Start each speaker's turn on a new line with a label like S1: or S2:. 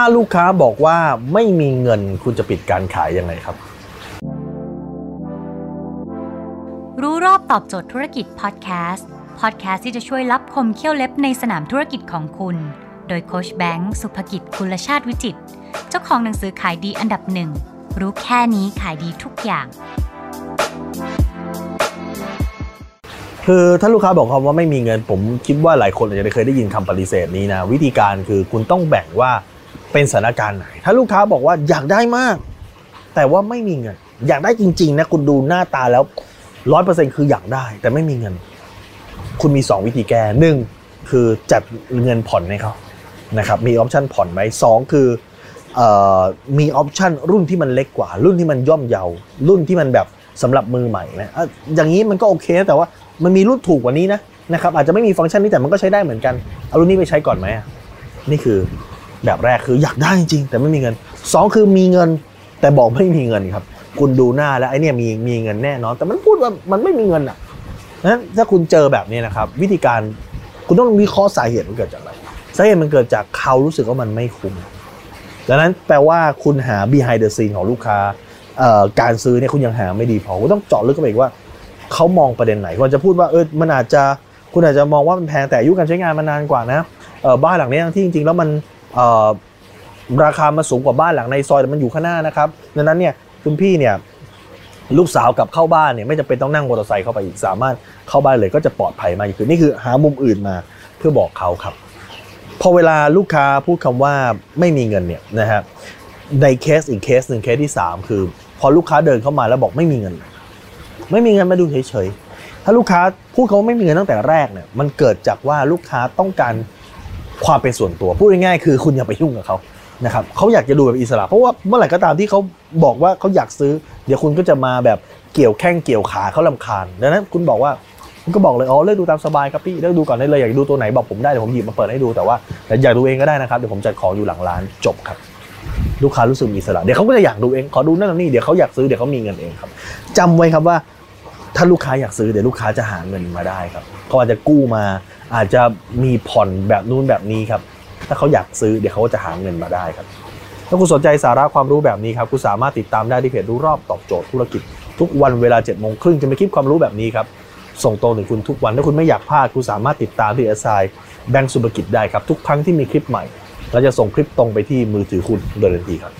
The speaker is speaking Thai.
S1: ถ้าลูกค้าบอกว่าไม่มีเงินคุณจะปิดการขายยังไงครับ
S2: รู้รอบตอบโจทย์ธุรกิจพอดแคสต์พอดแคสต์ที่จะช่วยรับคมเขี้ยวเล็บในสนามธุรกิจของคุณ โดยโคชแบงค์สุภกิจคุลชาติวิจิตรเจ้าของหนังสือขายดีอันดับหนึ่งรู้แค่นี้ขายดีทุกอย่าง
S1: คือถ้าลูกค้าบอกคำว่าไม่มีเงินผมคิดว่าหลายคนอาจจะเคยได้ยินคำปฏิเสธนี้นะ วิธีการคือคุณต้องแบ่งว่า เป็นสถานการณ์ไหน ถ้าลูกค้าบอกว่าอยากได้มาก แต่ว่าไม่มีเงิน อยากได้จริง ๆ นะ คุณดูหน้าตาแล้วร้อยเปอร์เซ็นต์คืออยากได้ แต่ไม่มีเงิน คุณมี 2 วิธีแก้หนึ่งคือจัดเงินผ่อนให้เขานะครับมีออปชันผ่อนไหมสองคือออมีออปชันรุ่นที่มันเล็กกว่า รุ่นที่มันย่อมเยารุ่นที่มันแบบสำหรับมือใหม่นะอย่างนี้มันก็โอเคนะแต่ว่ามันมีรุ่นถูกกว่านี้นะนะครับอาจจะไม่มีฟังก์ชันนี้แต่มันก็ใช้ได้เหมือนกันเอารุ่นนี้ไปใช้ก่อนไหมนี่คือ แบบแรกคืออยากได้จริงแต่ไม่มีเงินสองคือมีเงิน แต่บอกไม่มีเงินครับ คุณดูหน้าแล้วไอ้นี่มีมีเงินแน่นอน แต่มันพูดว่ามันไม่มีเงินอะนั้นถ้าคุณเจอแบบนี้นะครับ วิธีการคุณต้องวิเคราะห์สาเหตุมันเกิดจากอะไรสาเหตุมันเกิดจากเขารู้สึกว่ามันไม่คุ้มดังนั้นแปลว่าคุณหา behind the scene ของลูกค้าการซื้อเนี่ยคุณยังหาไม่ดีพอคุณต้องเจาะลึกเข้าไปอีกว่าเขามองประเด็นไหนคุณจะพูดว่าเออมันอาจจะคุณอาจจะมองว่ามันแพงแต่อายุการใช้งานมันนานกว่านะบ้านหลังนี้ที่จริงๆแล้วมัน ราคามันสูงกว่าบ้านหลังในซอยแต่มันอยู่ข้างหน้านะครับดังนั้นเนี่ยคุณพี่เนี่ยลูกสาวกับเข้าบ้านเนี่ยไม่จำเป็นต้องนั่งมอเตอร์ไซค์เข้าไปอีกสามารถเข้าบ้านเลยก็จะปลอดภัยมากขึ้นนี่คือหามุมอื่นมาเพื่อบอกเขาครับ พอเวลาลูกค้าพูดคำว่าไม่มีเงินเนี่ยนะฮะในเคสอีกเคสหนึ่งเคสที่ 3 คือ พอลูกค้าเดินเข้ามาแล้วบอกไม่มีเงิน ไม่มีเงินมาดูเฉยๆถ้าลูกค้าพูดคำว่าไม่มีเงินตั้งแต่แรกเนี่ยมันเกิดจากว่าลูกค้าต้องการ ความเป็นส่วนตัวพูดง่ายๆคือคุณอย่าไปยุ่งกับเขานะครับเขาอยากจะดูแบบอิสระ เพราะว่าเมื่อไหร่ก็ตามที่เขาบอกว่าเขาอยากซื้อ เดี๋ยวคุณก็จะมาแบบเกี่ยวแข้งเกี่ยวขาเขารำคาญดังนั้นคุณบอกว่าคุณก็บอกเลยอ๋อเลือกดูตามสบายครับพี่เลือกดูก่อนได้เลยอยากดูตัวไหนบอกผมได้เดี๋ยวผมหยิบมาเปิดให้ดูแต่ว่าแต่อยากดูเองก็ได้นะครับเดี๋ยวผมจัดของอยู่หลังร้านจบครับ ลูกค้ารู้สึกมีอิสระเดี๋ยวเขาก็จะอยากดูเองขอดูนั่นนี่เดี๋ยวเขาอยากซื้อเดี๋ยวเขามีเงินเองครับจำไว้ครับว่า ถ้าลูกค้าอยากซื้อเดี๋ยวลูกค้าจะหาเงินมาได้ครับเขาอาจจะกู้มา อาจจะมีผ่อนแบบนู้นแบบนี้ครับ ถ้าเขาอยากซื้อเดี๋ยวเขาก็จะหาเงินมาได้ครับ ถ้าคุณสนใจสาระความรู้แบบนี้ครับคุณสามารถติดตามได้ที่เพจรู้รอบตอบโจทย์ธุรกิจ ทุกวันเวลา7จ็ดโมงครึ่งจะมีคลิปความรู้แบบนี้ครับส่งตรงถึงคุณทุกวันถ้าคุณไม่อยากพลาดคุณสามารถติดตามที่เอสไอแบงก์สุภกิจได้ครับทุกครั้งที่มีคลิปใหม่เราจะส่งคลิปตรงไปที่มือถือคุณโดยทันทีครับ